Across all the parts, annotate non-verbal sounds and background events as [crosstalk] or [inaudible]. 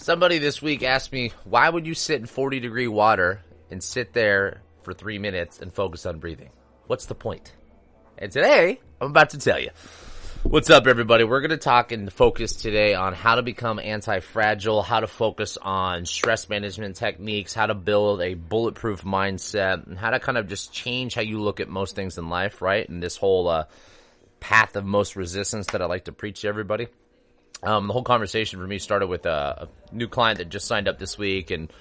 Somebody this week asked me, why would you sit in 40 degree water and sit there for three minutes and focus on breathing? What's the point? And today, I'm about to tell you. What's up, everybody? We're going to talk and focus today on how to become anti-fragile, how to focus on stress management techniques, how to build a bulletproof mindset, and how to kind of just change how you look at most things in life, right? And this whole, uh, path of most resistance that I like to preach to everybody. Um, the whole conversation for me started with a, a, new client that just signed up this week, and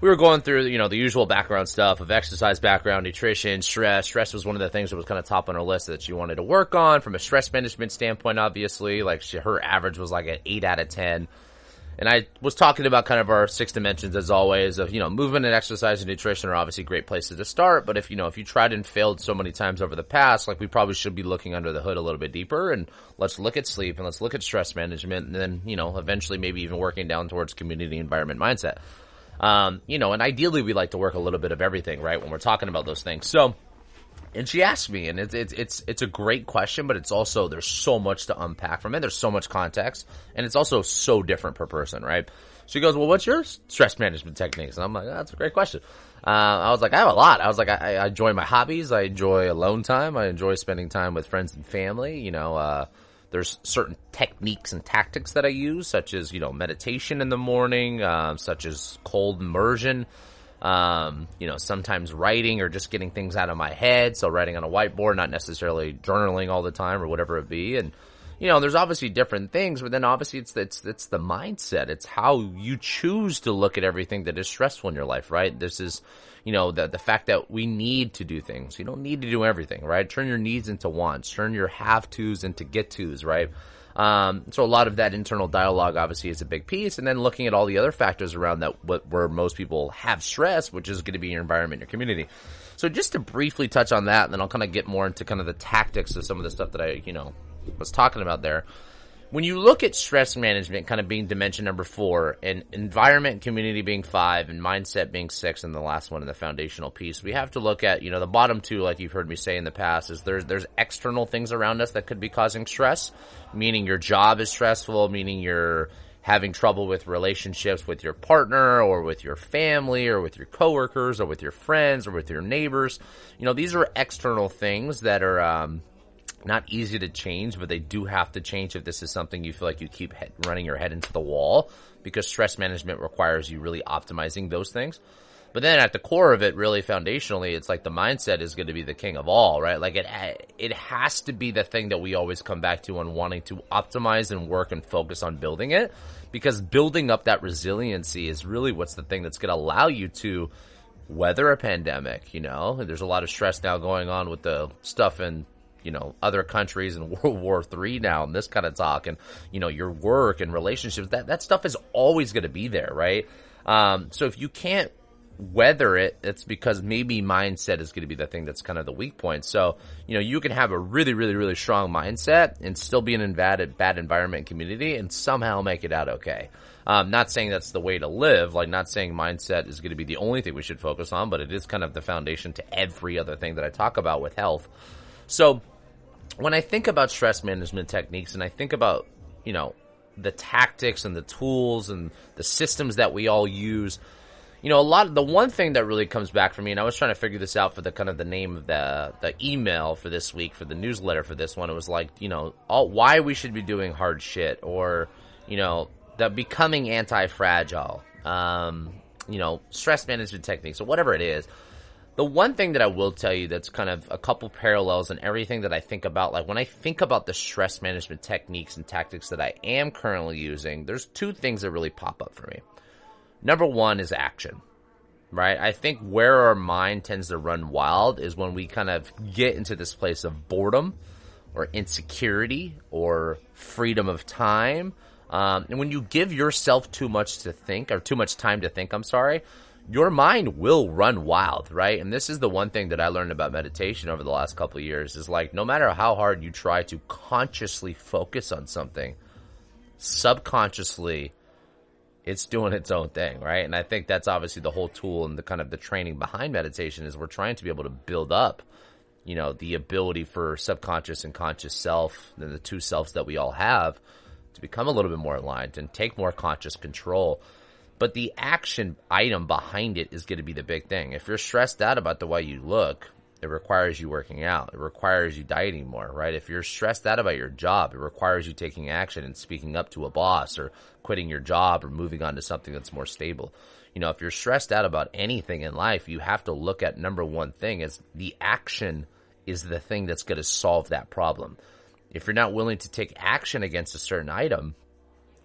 we were going through, you know, the usual background stuff of exercise background, nutrition, stress. Stress was one of the things that was kind of top on her list that she wanted to work on from a stress management standpoint. Obviously, like she, her average was like an eight out of ten. And I was talking about kind of our six dimensions as always of, you know, movement and exercise and nutrition are obviously great places to start. But if, you know, if you tried and failed so many times over the past, like we probably should be looking under the hood a little bit deeper and let's look at sleep and let's look at stress management and then, you know, eventually maybe even working down towards community environment mindset. Um, you know, and ideally we like to work a little bit of everything, right? When we're talking about those things. So, and she asked me, and it's it's it's it's a great question, but it's also there's so much to unpack from it. There's so much context, and it's also so different per person, right? She goes, "Well, what's your stress management techniques?" And I'm like, oh, "That's a great question." Uh, I was like, "I have a lot." I was like, I, I, enjoy my hobbies. I enjoy alone time. I enjoy spending time with friends and family. You know, uh, there's certain techniques and tactics that I use, such as you know meditation in the morning, uh, such as cold immersion." Um, you know, sometimes writing or just getting things out of my head. So writing on a whiteboard, not necessarily journaling all the time or whatever it be. And, you know, there's obviously different things, but then obviously it's, it's, it's the mindset. It's how you choose to look at everything that is stressful in your life, right? This is, you know, the, the fact that we need to do things. You don't need to do everything, right? Turn your needs into wants. Turn your have tos into get tos, right? Um, so a lot of that internal dialogue obviously is a big piece, and then looking at all the other factors around that, what, where most people have stress, which is going to be your environment, your community. So just to briefly touch on that, and then I'll kind of get more into kind of the tactics of some of the stuff that I, you know, was talking about there when you look at stress management kind of being dimension number four and environment and community being five and mindset being six and the last one in the foundational piece, we have to look at, you know, the bottom two, like you've heard me say in the past, is there's, there's external things around us that could be causing stress, meaning your job is stressful, meaning you're having trouble with relationships with your partner or with your family or with your coworkers or with your friends or with your neighbors. You know, these are external things that are, um, not easy to change, but they do have to change if this is something you feel like you keep running your head into the wall because stress management requires you really optimizing those things. But then at the core of it, really foundationally, it's like the mindset is going to be the king of all, right? Like it, it has to be the thing that we always come back to on wanting to optimize and work and focus on building it because building up that resiliency is really what's the thing that's going to allow you to weather a pandemic, you know? There's a lot of stress now going on with the stuff in you know other countries and [laughs] World War Three now and this kind of talk and you know your work and relationships that that stuff is always going to be there, right? Um, so if you can't weather it, it's because maybe mindset is going to be the thing that's kind of the weak point. So, you know, you can have a really, really, really strong mindset and still be in a bad, bad environment community and somehow make it out okay. Um, not saying that's the way to live, like not saying mindset is going to be the only thing we should focus on, but it is kind of the foundation to every other thing that I talk about with health. So, when I think about stress management techniques and I think about, you know, the tactics and the tools and the systems that we all use, you know, a lot of the one thing that really comes back for me, and I was trying to figure this out for the kind of the name of the the email for this week for the newsletter for this one. It was like, you know, all, why we should be doing hard shit or, you know, the becoming anti fragile, um, you know, stress management techniques or whatever it is. The one thing that I will tell you that's kind of a couple parallels in everything that I think about, like when I think about the stress management techniques and tactics that I am currently using, there's two things that really pop up for me. Number one is action, right? I think where our mind tends to run wild is when we kind of get into this place of boredom or insecurity or freedom of time. Um, and when you give yourself too much to think or too much time to think, I'm sorry, your mind will run wild, right? And this is the one thing that I learned about meditation over the last couple years is like no matter how hard you try to consciously focus on something, subconsciously it's doing its own thing, right? And I think that's obviously the whole tool and the kind of the training behind meditation is we're trying to be able to build up, you know, the ability for subconscious and conscious self, and the two selves that we all have to become a little bit more aligned and take more conscious control. But the action item behind it is going to be the big thing. If you're stressed out about the way you look, it requires you working out. It requires you dieting more, right? If you're stressed out about your job, it requires you taking action and speaking up to a boss or quitting your job or moving on to something that's more stable. You know, if you're stressed out about anything in life, you have to look at number one thing is the action is the thing that's going to solve that problem. If you're not willing to take action against a certain item,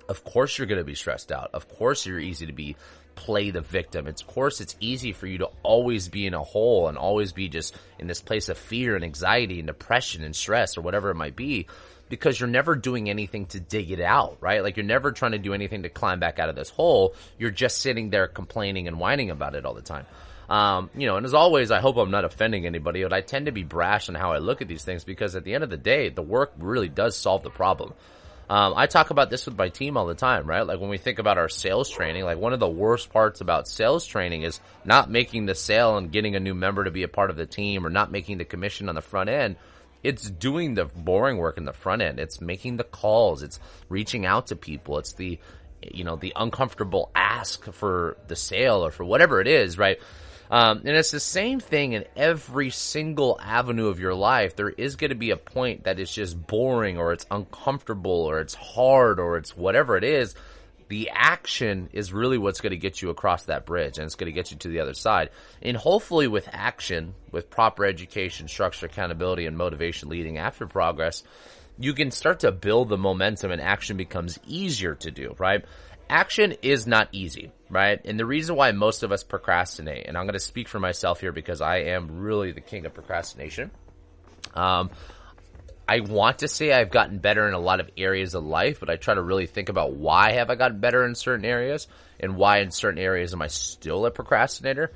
of course you're going to be stressed out. Of course you're easy to be play the victim. It's, of course, it's easy for you to always be in a hole and always be just in this place of fear and anxiety and depression and stress or whatever it might be because you're never doing anything to dig it out, right? Like you're never trying to do anything to climb back out of this hole. You're just sitting there complaining and whining about it all the time. Um, you know, and as always, I hope I'm not offending anybody, but I tend to be brash in how I look at these things because at the end of the day, the work really does solve the problem. Um, I talk about this with my team all the time, right? Like when we think about our sales training, like one of the worst parts about sales training is not making the sale and getting a new member to be a part of the team or not making the commission on the front end. It's doing the boring work in the front end. It's making the calls. It's reaching out to people. It's the, you know, the uncomfortable ask for the sale or for whatever it is, right? Um, and it's the same thing in every single avenue of your life. There is going to be a point that is just boring or it's uncomfortable or it's hard or it's whatever it is. The action is really what's going to get you across that bridge and it's going to get you to the other side. And hopefully with action, with proper education, structure, accountability, and motivation leading after progress, you can start to build the momentum and action becomes easier to do, right? Action is not easy, right? And the reason why most of us procrastinate, and I'm going to speak for myself here because I am really the king of procrastination. Um, I want to say I've gotten better in a lot of areas of life, but I try to really think about why have I gotten better in certain areas and why in certain areas am I still a procrastinator.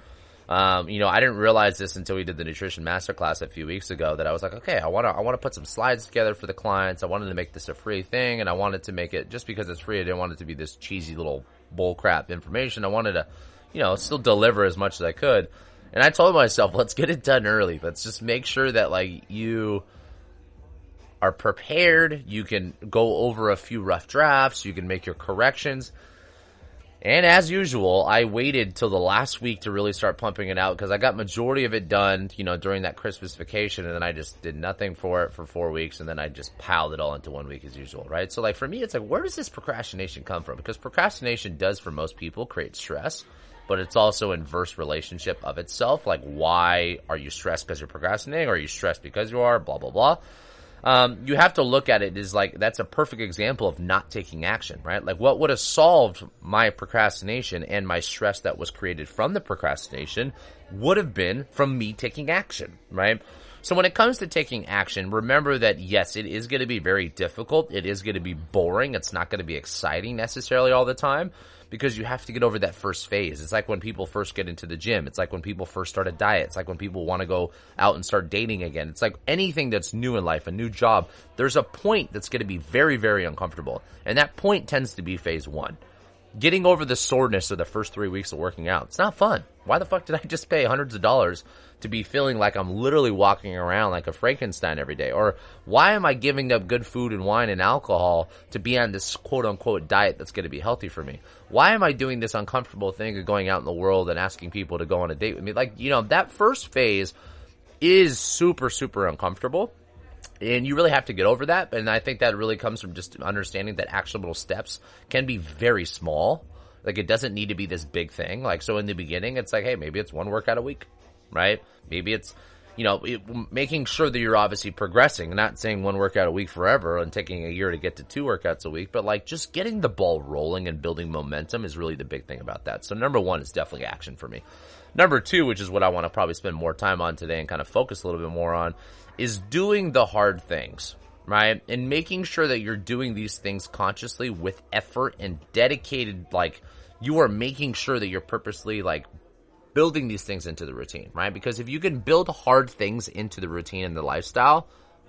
Um, you know, I didn't realize this until we did the nutrition masterclass a few weeks ago that I was like, okay, I want to, I want to put some slides together for the clients. I wanted to make this a free thing and I wanted to make it just because it's free. I didn't want it to be this cheesy little bullcrap information. I wanted to, you know, still deliver as much as I could. And I told myself, [laughs] let's get it done early. Let's just make sure that like you are prepared. You can go over a few rough drafts. You can make your corrections and as usual, I waited till the last week to really start pumping it out because I got majority of it done, you know, during that Christmas vacation and then I just did nothing for it for four weeks and then I just piled it all into one week as usual, right? So like for me, it's like, where does this procrastination come from? Because procrastination does for most people create stress, but it's also inverse relationship of itself. Like why are you stressed because you're procrastinating or are you stressed because you are blah, blah, blah um, you have to look at it as like that's a perfect example of not taking action, right? Like what would have solved my procrastination and my stress that was created from the procrastination would have been from me taking action, right? So when it comes to taking action, remember that yes, it is going to be very difficult. It is going to be boring. It's not going to be exciting necessarily all the time because you have to get over that first phase. It's like when people first get into the gym. It's like when people first start a diet. It's like when people want to go out and start dating again. It's like anything that's new in life, a new job. There's a point that's going to be very, very uncomfortable. And that point tends to be phase one. Getting over the soreness of the first three weeks of working out. It's not fun. Why the fuck did I just pay hundreds of dollars to be feeling like I'm literally walking around like a Frankenstein every day? Or why am I giving up good food and wine and alcohol to be on this quote unquote diet that's going to be healthy for me? Why am I doing this uncomfortable thing of going out in the world and asking people to go on a date with me? Like, you know, that first phase is super, super uncomfortable. And you really have to get over that. And I think that really comes from just understanding that actionable steps can be very small. Like it doesn't need to be this big thing. Like, so in the beginning, it's like, hey, maybe it's one workout a week, right? Maybe it's, you know, it, making sure that you're obviously progressing, not saying one workout a week forever and taking a year to get to two workouts a week, but like just getting the ball rolling and building momentum is really the big thing about that. So number one is definitely action for me. Number two, which is what I want to probably spend more time on today and kind of focus a little bit more on, is doing the hard things, right? And making sure that you're doing these things consciously with effort and dedicated, like, you are making sure that you're purposely, like, building these things into the routine, right? Because if you can build hard things into the routine and the lifestyle,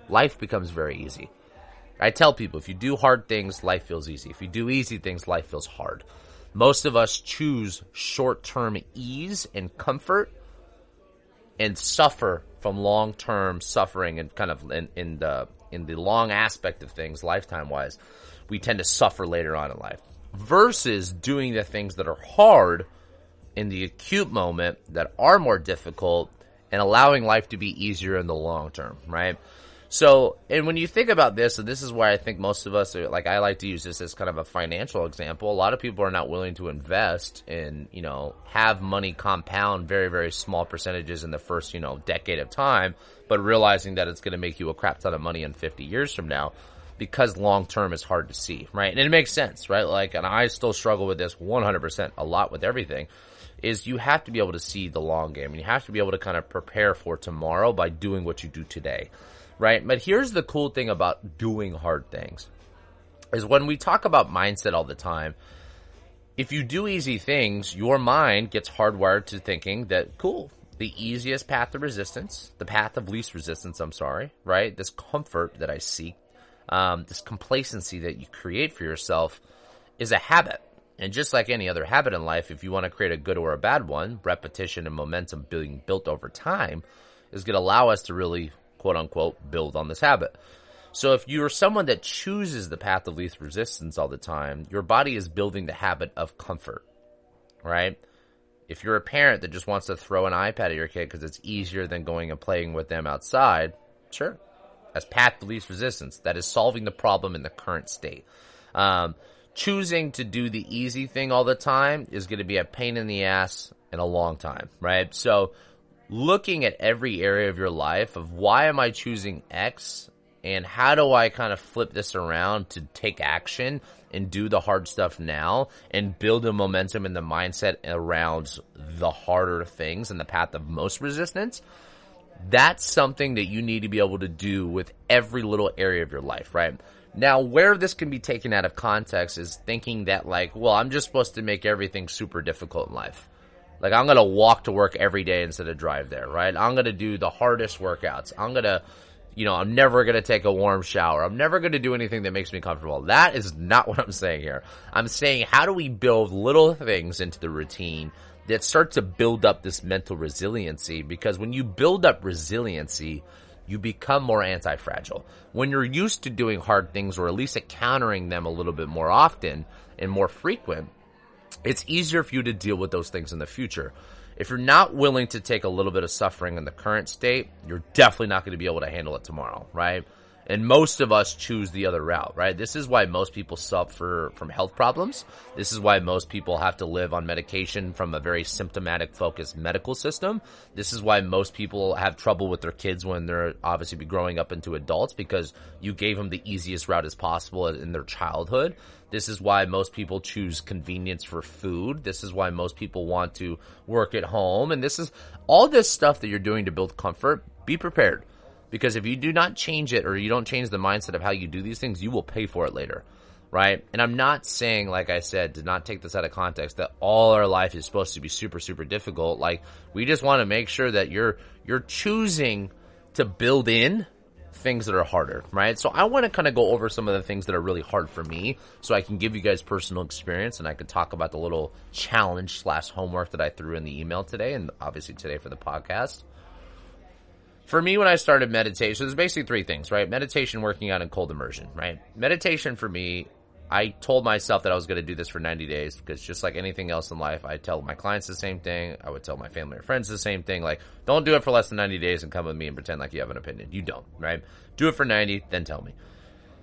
life becomes very easy. I tell people if you do hard things, life feels easy. If you do easy things, life feels hard. Most of us choose short term ease and comfort and suffer from long term suffering and kind of in, in the in the long aspect of things, lifetime wise. we tend to suffer later on in life versus doing the things that are hard in the acute moment that are more difficult and allowing life to be easier in the long term, right? So, and when you think about this, and this is why I think most of us are, like, I like to use this as kind of a financial example. A lot of people are not willing to invest in, you know, have money compound very, very small percentages in the first, you know, decade of time, but realizing that it's going to make you a crap ton of money in 50 years from now because long term is hard to see, right? And it makes sense, right? Like, and I still struggle with this 100% a lot with everything is you have to be able to see the long game and you have to be able to kind of prepare for tomorrow by doing what you do today. Right? But here's the cool thing about doing hard things is when we talk about mindset all the time, if you do easy things, your mind gets hardwired to thinking that cool, the easiest path to resistance, the path of least resistance, I'm sorry, right? This comfort that I seek, um, this complacency that you create for yourself is a habit. And just like any other habit in life, if you want to create a good or a bad one, repetition and momentum being built over time is going to allow us to really, quote unquote, build on this habit. So if you're someone that chooses the path of least resistance all the time, your body is building the habit of comfort, right? If you're a parent that just wants to throw an iPad at your kid because it's easier than going and playing with them outside, sure. That's path of least resistance. That is solving the problem in the current state. Um, choosing to do the easy thing all the time is going to be a pain in the ass in a long time, right? So looking at every area of your life of why am I choosing X and how do I kind of flip this around to take action and do the hard stuff now and build a momentum in the mindset around the harder things and the path of most resistance. That's something that you need to be able to do with every little area of your life, right? Now, where this can be taken out of context is thinking that like, well, I'm just supposed to make everything super difficult in life. Like I'm gonna walk to work every day instead of drive there, right? I'm gonna do the hardest workouts. I'm gonna, you know, I'm never gonna take a warm shower. I'm never gonna do anything that makes me comfortable. That is not [laughs] what I'm saying here. I'm saying how do we build little things into the routine that start to build up this mental resiliency? Because when you build up resiliency, you become more anti-fragile. When you're used to doing hard things or at least encountering them a little bit more often and more frequent, it's easier for you to deal with those things in the future. If you're not willing to take a little bit of suffering in the current state, you're definitely not going to be able to handle it tomorrow, right? And most of us choose the other route, right? This is why most people suffer from health problems. This is why most people have to live on medication from a very symptomatic focused medical system. This is why most people have trouble with their kids when they're obviously growing up into adults because you gave them the easiest route as possible in their childhood. This is why most people choose convenience for food. This is why most people want to work at home. And this is all this stuff that you're doing to build comfort. Be prepared because if you do not change it or you don't change the mindset of how you do these things, you will pay for it later. Right? And I'm not saying, like I said, to not take this out of context, that all our life is supposed to be super, super difficult. Like, we just want to make sure that you're, you're choosing to build in things that are harder, right? So I want to kind of go over some of the things that are really hard for me so I can give you guys personal experience and I can talk about the little challenge slash homework that I threw in the email today and obviously today for the podcast for me, when I started meditation, there's basically three things, right? Meditation, working out, and cold immersion, right? Meditation for me, I told myself that I was going to do this for 90 days because just like anything else in life, I tell my clients the same thing. I would tell my family or friends the same thing. Like, don't do it for less than 90 days and come with me and pretend like you have an opinion. You don't, right? Do it for 90, then tell me.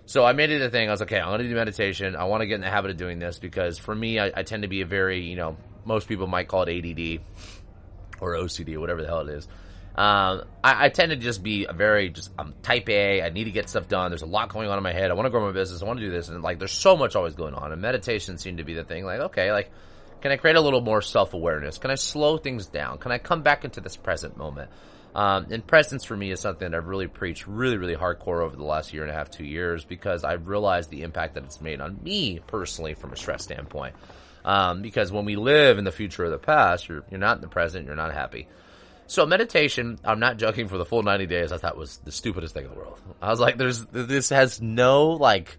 So I made it a thing. I was like, okay, I'm going to do meditation. I want to get in the habit of doing this because for me, I, I tend to be a very, you know, most people might call it ADD or OCD or whatever the hell it is. Um, I, I, tend to just be a very just I'm type A. I need to get stuff done. There's a lot going on in my head. I want to grow my business. I want to do this, and like there's so much always going on. And meditation seemed to be the thing. Like okay, like can I create a little more self awareness? Can I slow things down? Can I come back into this present moment? Um, and presence for me is something that I've really preached really, really hardcore over the last year and a half, two years, because I've realized the impact that it's made on me personally from a stress standpoint. Um, because when we live in the future or the past, you're, you're not in the present, you're not happy. So meditation, I'm not joking for the full 90 days. I thought was the stupidest thing in the world. I was like, there's, this has no like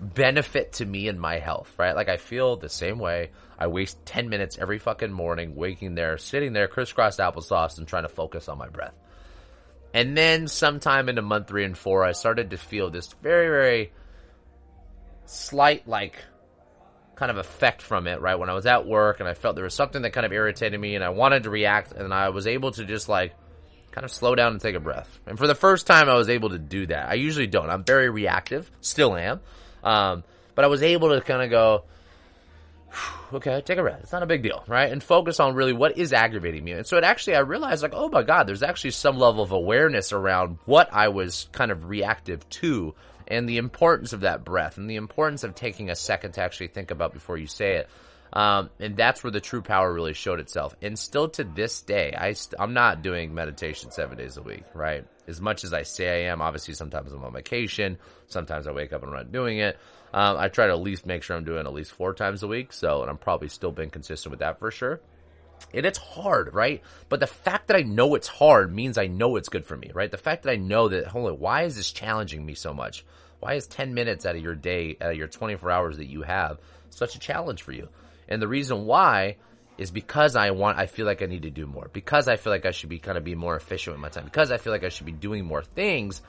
benefit to me and my health, right? Like I feel the same way. I waste 10 minutes every fucking morning waking there, sitting there, crisscross applesauce and trying to focus on my breath. And then sometime in the month three and four, I started to feel this very, very slight like kind of effect from it, right? When I was at work and I felt there was something that kind of irritated me and I wanted to react and I was able to just like kind of slow down and take a breath. And for the first time, I was able to do that. I usually don't. I'm very reactive, still am. Um, but I was able to kind of go, okay, take a breath. It's not a big deal, right? And focus on really what is aggravating me. And so it actually, I realized like, oh my God, there's actually some level of awareness around what I was kind of reactive to and the importance of that breath and the importance of taking a second to actually think about before you say it. Um, and that's where the true power really showed itself. And still to this day, I st- I'm not doing meditation seven days a week, right? As much as I say I am, obviously sometimes I'm on vacation, sometimes I wake up and I'm not doing it. Um, I try to at least make sure I'm doing at least four times a week. So, and I'm probably still being consistent with that for sure. And it's hard, right? But the fact that I know it's hard means I know it's good for me, right? The fact that I know that, holy, why is this challenging me so much? Why is 10 minutes out of your day, out of your 24 hours that you have, such a challenge for you? And the reason why is because I want, I feel like I need to do more. Because I feel like I should be kind of be more efficient with my time. Because I feel like I should be doing more things.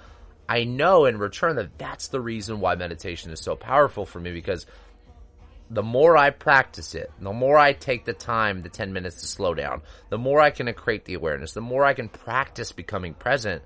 I know in return that that's the reason why meditation is so powerful for me because the more I practice it, the more I take the time, the 10 minutes to slow down, the more I can create the awareness, the more I can practice becoming present,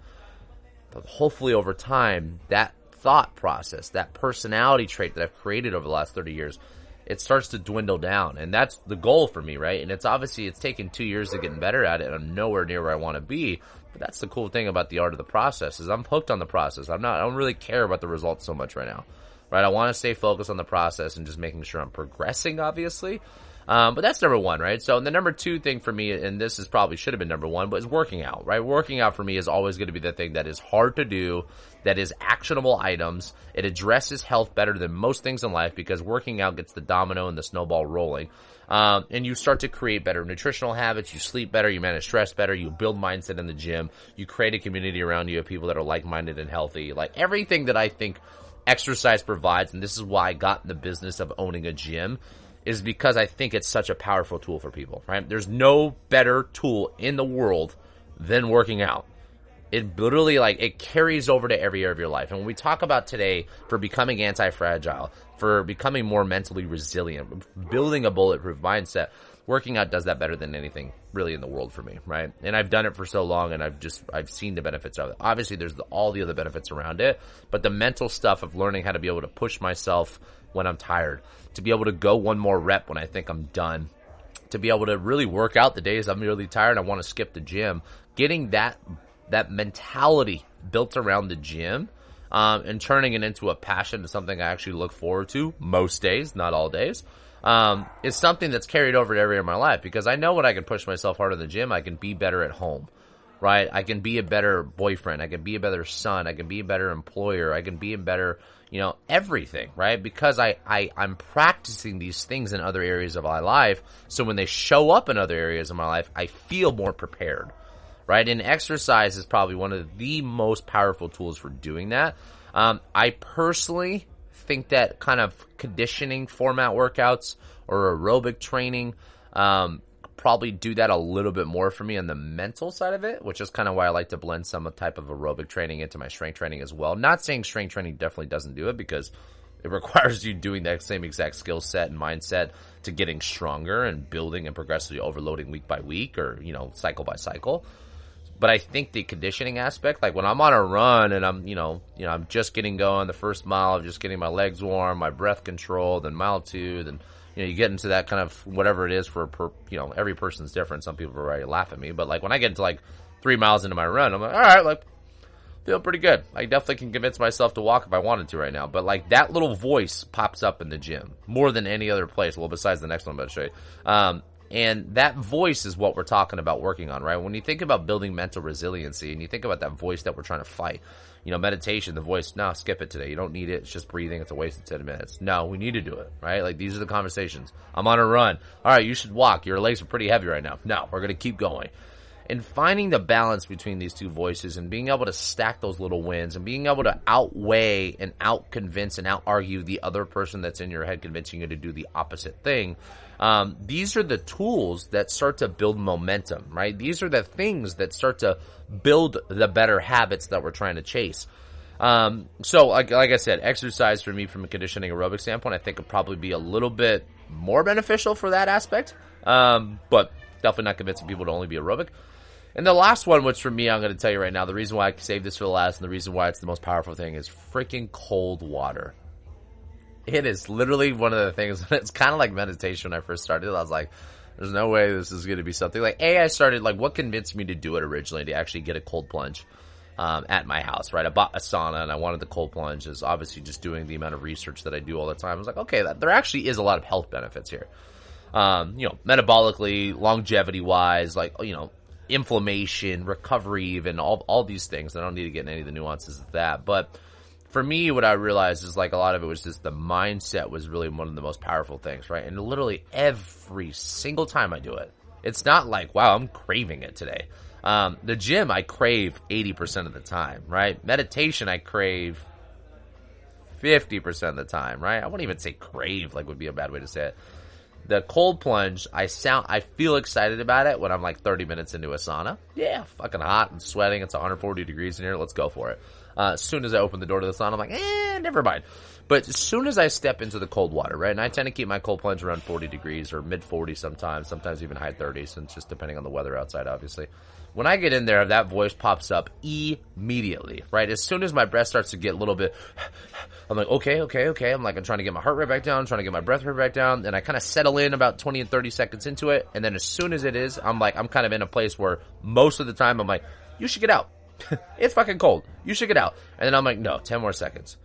hopefully over time, that thought process, that personality trait that I've created over the last 30 years, it starts to dwindle down. And that's the goal for me, right? And it's obviously, it's taken two years to get better at it. And I'm nowhere near where I want to be. But that's the cool thing about the art of the process is I'm hooked on the process. I'm not, I don't really care about the results so much right now, right? I want to stay focused on the process and just making sure I'm progressing, obviously. Um, but that's number one, right? So the number two thing for me, and this is probably should have been number one, but is working out, right? Working out for me is always going to be the thing that is hard to do, that is actionable items. It addresses health better than most things in life because working out gets the domino and the snowball rolling. Um, and you start to create better nutritional habits. You sleep better. You manage stress better. You build mindset in the gym. You create a community around you of people that are like-minded and healthy. Like everything that I think exercise provides, and this is why I got in the business of owning a gym is because I think it's such a powerful tool for people, right? There's no better tool in the world than working out. It literally like it carries over to every area of your life. And when we talk about today for becoming anti-fragile, for becoming more mentally resilient, building a bulletproof mindset, working out does that better than anything really in the world for me, right? And I've done it for so long and I've just, I've seen the benefits of it. Obviously there's the, all the other benefits around it, but the mental stuff of learning how to be able to push myself when I'm tired, to be able to go one more rep when I think I'm done, to be able to really work out the days I'm really tired. And I want to skip the gym. Getting that that mentality built around the gym um, and turning it into a passion to something I actually look forward to most days, not all days. Um, is something that's carried over to every area of my life because I know when I can push myself harder in the gym, I can be better at home right? I can be a better boyfriend. I can be a better son. I can be a better employer. I can be a better, you know, everything, right? Because I, I, I'm practicing these things in other areas of my life. So when they show up in other areas of my life, I feel more prepared, right? And exercise is probably one of the most powerful tools for doing that. Um, I personally think that kind of conditioning format workouts or aerobic training, um, probably do that a little bit more for me on the mental side of it, which is kind of why I like to blend some type of aerobic training into my strength training as well. Not saying strength training definitely doesn't do it because it [laughs] requires you doing that same exact skill set and mindset to getting stronger and building and progressively overloading week by week or, you know, cycle by cycle. But I think the conditioning aspect, like when I'm on a run and I'm, you know, you know, I'm just getting going the first mile, I'm just getting my legs warm, my breath control, then mile two, then you know, you get into that kind of whatever it is for per, you know, every person's different. Some people already laugh at me, but like when I get into like three miles into my run, I'm like, all right, like feel pretty good. I definitely can convince myself to walk if I wanted to right now. But like that little voice pops up in the gym more than any other place. Well, besides the next one I'm about to show you. Um, and that voice is what we're talking about working on, right? When you think about building mental resiliency and you think about that voice that we're trying to fight, you know, meditation, the voice, no, skip it today. You don't need it. It's just breathing. It's a waste of 10 minutes. No, we need to do it, right? Like these are the conversations. I'm on a run. All right, you should walk. Your legs are pretty heavy right now. No, we're going to keep going. And finding the balance between these two voices and being able to stack those little wins and being able to outweigh and out convince and out argue the other person that's in your head convincing you to do the opposite thing. Um, these are the tools that start to build momentum, right? These are the things that start to build the better habits that we're trying to chase. Um, so like, like I said, exercise for me from a conditioning aerobic standpoint, I think would probably be a little bit more beneficial for that aspect. Um, but definitely not convincing people to only be aerobic. And the last one, which for me, I'm going to tell you right now, the reason why I saved this for the last and the reason why it's the most powerful thing is freaking cold water. It is literally one of the things, [laughs] it's kind of like meditation when I first started. I was like, there's no way this is going to be something like, A, I started, like, what convinced me to do it originally to actually get a cold plunge? Um, at my house, right? I bought a sauna and I wanted the cold plunge. Is obviously just doing the amount of research that I do all the time. I was like, okay, that, there actually is a lot of health benefits here. Um, you know, metabolically, longevity wise, like you know, inflammation, recovery, even all all these things. I don't need to get into any of the nuances of that, but for me, what I realized is like a lot of it was just the mindset was really one of the most powerful things, right? And literally every single time I do it, it's not like, wow, I'm craving it today. Um, the gym, I crave 80% of the time, right? Meditation, I crave 50% of the time, right? I wouldn't even say crave, like would be a bad way to say it. The cold plunge, I sound, I feel excited about it when I'm like 30 minutes into a sauna. Yeah, fucking hot and sweating. It's 140 degrees in here. Let's go for it. Uh, as soon as I open the door to the sauna, I'm like, eh, never mind. But as soon as I step into the cold water, right, and I tend to keep my cold plunge around 40 degrees or mid 40s sometimes, sometimes even high 30s, and just depending on the weather outside, obviously. When I get in there, that voice pops up immediately, right? As soon as my breath starts to get a little bit, [sighs] I'm like, okay, okay, okay. I'm like, I'm trying to get my heart rate back down, trying to get my breath rate back down, and I kind of settle in about 20 and 30 seconds into it. And then as soon as it is, I'm like, I'm kind of in a place where most of the time I'm like, you should get out. [laughs] it's fucking cold. You should get out. And then I'm like, no, 10 more seconds.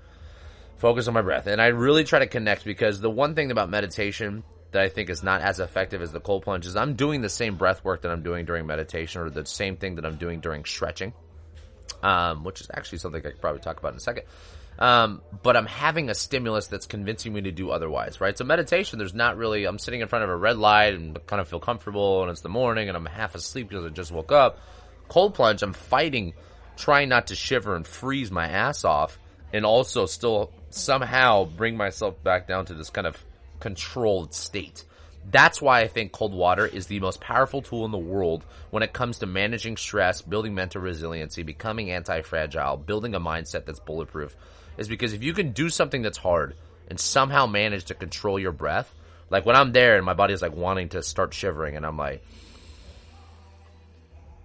Focus on my breath. And I really try to connect because the one thing about meditation that I think is not as effective as the cold plunge is I'm doing the same breath work that I'm doing during meditation or the same thing that I'm doing during stretching, um, which is actually something I could probably talk about in a second. Um, but I'm having a stimulus that's convincing me to do otherwise, right? So meditation, there's not really, I'm sitting in front of a red light and kind of feel comfortable and it's the morning and I'm half asleep because I just woke up. Cold plunge, I'm fighting, trying not to shiver and freeze my ass off and also still somehow bring myself back down to this kind of controlled state. That's why I think cold water is the most powerful tool in the world when it comes to managing stress, building mental resiliency, becoming anti-fragile, building a mindset that's bulletproof. Is because if you can do something that's hard and somehow manage to control your breath, like when I'm there and my body is like wanting to start shivering and I'm like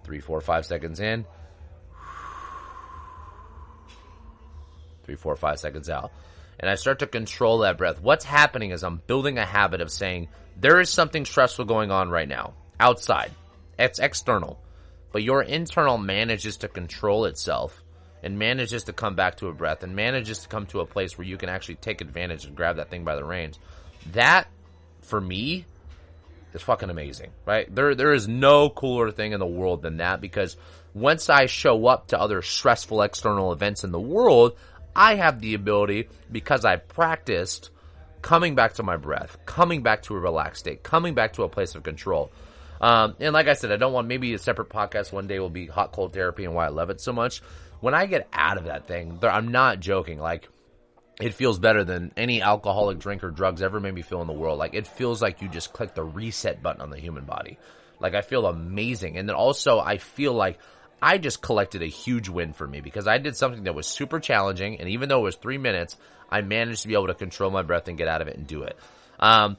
three, four, five seconds in, three, four, five seconds out and I start to control that breath, what's happening is I'm building a habit of saying, there is something stressful going on right now outside. It's external. But your internal manages to control itself and manages to come back to a breath and manages to come to a place where you can actually take advantage and grab that thing by the reins. That, for me, is fucking amazing, right? There, there is no cooler thing in the world than that because once I show up to other stressful external events in the world, I have the ability, because I practiced, coming back to my breath, coming back to a relaxed state, coming back to a place of control. Um, and like I said, I don't want maybe a separate podcast one day will be hot cold therapy and why I love it so much. When I get out of that thing, I'm not joking. Like it feels better than any alcoholic drink or drugs ever made me feel in the world. Like it feels like you just click the reset button on the human body. Like I feel amazing. And then also I feel like I just collected a huge win for me because I did something that was super challenging, and even though it was three minutes, I managed to be able to control my breath and get out of it and do it. Um,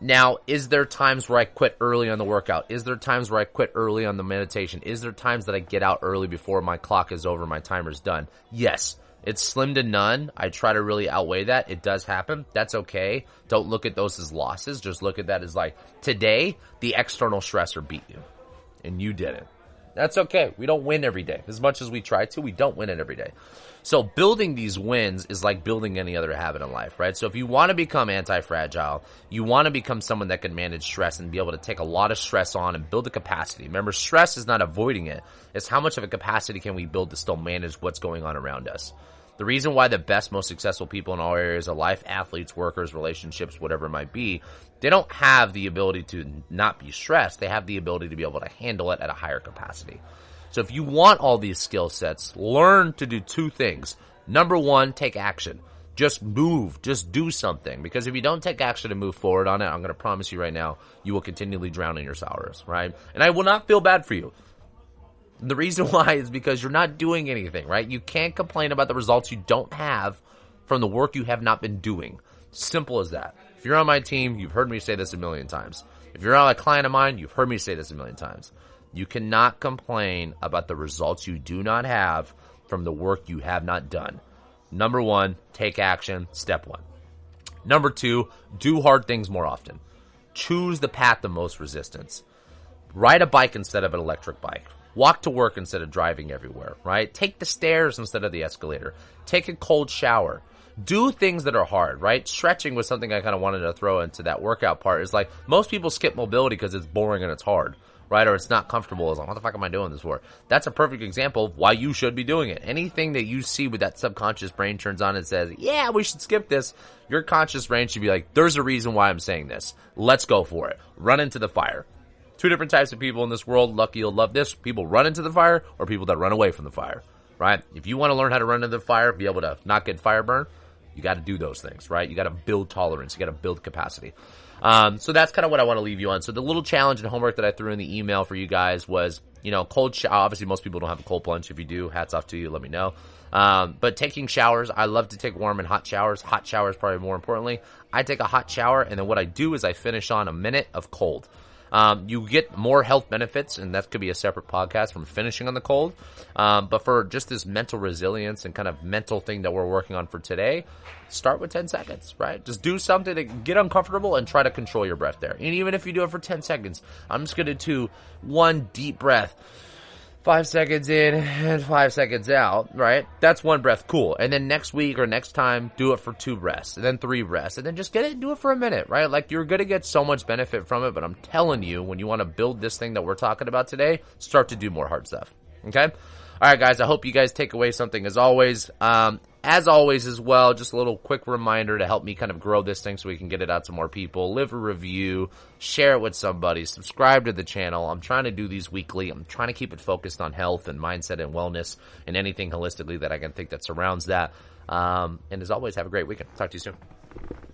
now, is there times where I quit early on the workout? Is there times where I quit early on the meditation? Is there times that I get out early before my clock is over, my timer's done? Yes. It's slim to none. I try to really outweigh that. It does happen. That's okay. Don't look at those as losses. Just look at that as like, today, the external stressor beat you. And you didn't. That's okay. We don't win every day. As much as we try to, we don't win it every day. So building these wins is like building any other habit in life, right? So if you want to become anti-fragile, you want to become someone that can manage stress and be able to take a lot of stress on and build a capacity. Remember, stress is not avoiding it. It's how much of a capacity can we build to still manage what's going on around us. The reason why the best, most successful people in all areas of life, athletes, workers, relationships, whatever it might be, they don't have the ability to not be stressed. They have the ability to be able to handle it at a higher capacity. So if you want all these skill sets, learn to do two things. Number one, take action. Just move. Just do something. Because if you don't take action and move forward on it, I'm going to promise you right now, you will continually drown in your sorrows, right? And I will not feel bad for you. The reason [laughs] why is because you're not doing anything, right? You can't complain about the results you don't have from the work you have not been doing. Simple as that. If you're on my team, you've heard me say this a million times. If you're on a client of mine, you've heard me say this a million times. You cannot complain about the results you do not have from the work you have not done. Number one, take action. Step one. Number two, do hard things more often. Choose the path of most resistance. Ride a bike instead of an electric bike. Walk to work instead of driving everywhere, right? Take the stairs instead of the escalator. Take a cold shower. Do things that are hard, right? Stretching was something I kind of wanted to throw into that workout part. Is like most people skip mobility because it's boring and it's hard right? Or it's not comfortable. It's like, what the fuck am I doing this for? That's a perfect example of why you should be doing it. Anything that you see with that subconscious brain turns on and says, yeah, we should skip this. Your conscious brain should be like, there's a reason why I'm saying this. Let's go for it. Run into the fire. Two different types of people in this world. Lucky you'll love this. People run into the fire or people that run away from the fire, right? If you want to learn how to run into the fire, be able to not get fire burn, you got to do those things, right? You got to build tolerance. You got to build capacity. Um, so that's kind of what I want to leave you on. So the little challenge and homework that I threw in the email for you guys was, you know, cold shower. Obviously, most people don't have a cold plunge. If you do, hats off to you. Let me know. Um, but taking showers, I love to take warm and hot showers. Hot showers, probably more importantly. I take a hot shower, and then what I do is I finish on a minute of cold. Um, you get more health benefits, and that could be a separate podcast from finishing on the cold. Um, but for just this mental resilience and kind of mental thing that we're working on for today, start with 10 seconds, right? Just do something to get uncomfortable and try to control your breath there. And even if you do it for 10 seconds, I'm just going to do one deep breath five seconds in and five seconds out, right? That's one breath. Cool. And then next week or next time, do it for two breaths and then three breaths and then just get it and do it for a minute, right? Like you're to get so much benefit from it, but I'm telling you, when you want to build this thing that we're talking about today, start to do more hard stuff. Okay? All right, guys. I hope you guys take away something as always. Um, as always, as well, just a little quick reminder to help me kind of grow this thing so we can get it out to more people. Leave a review, share it with somebody, subscribe to the channel. I'm trying to do these weekly. I'm trying to keep it focused on health and mindset and wellness and anything holistically that I can think that surrounds that. Um, and as always, have a great weekend. Talk to you soon.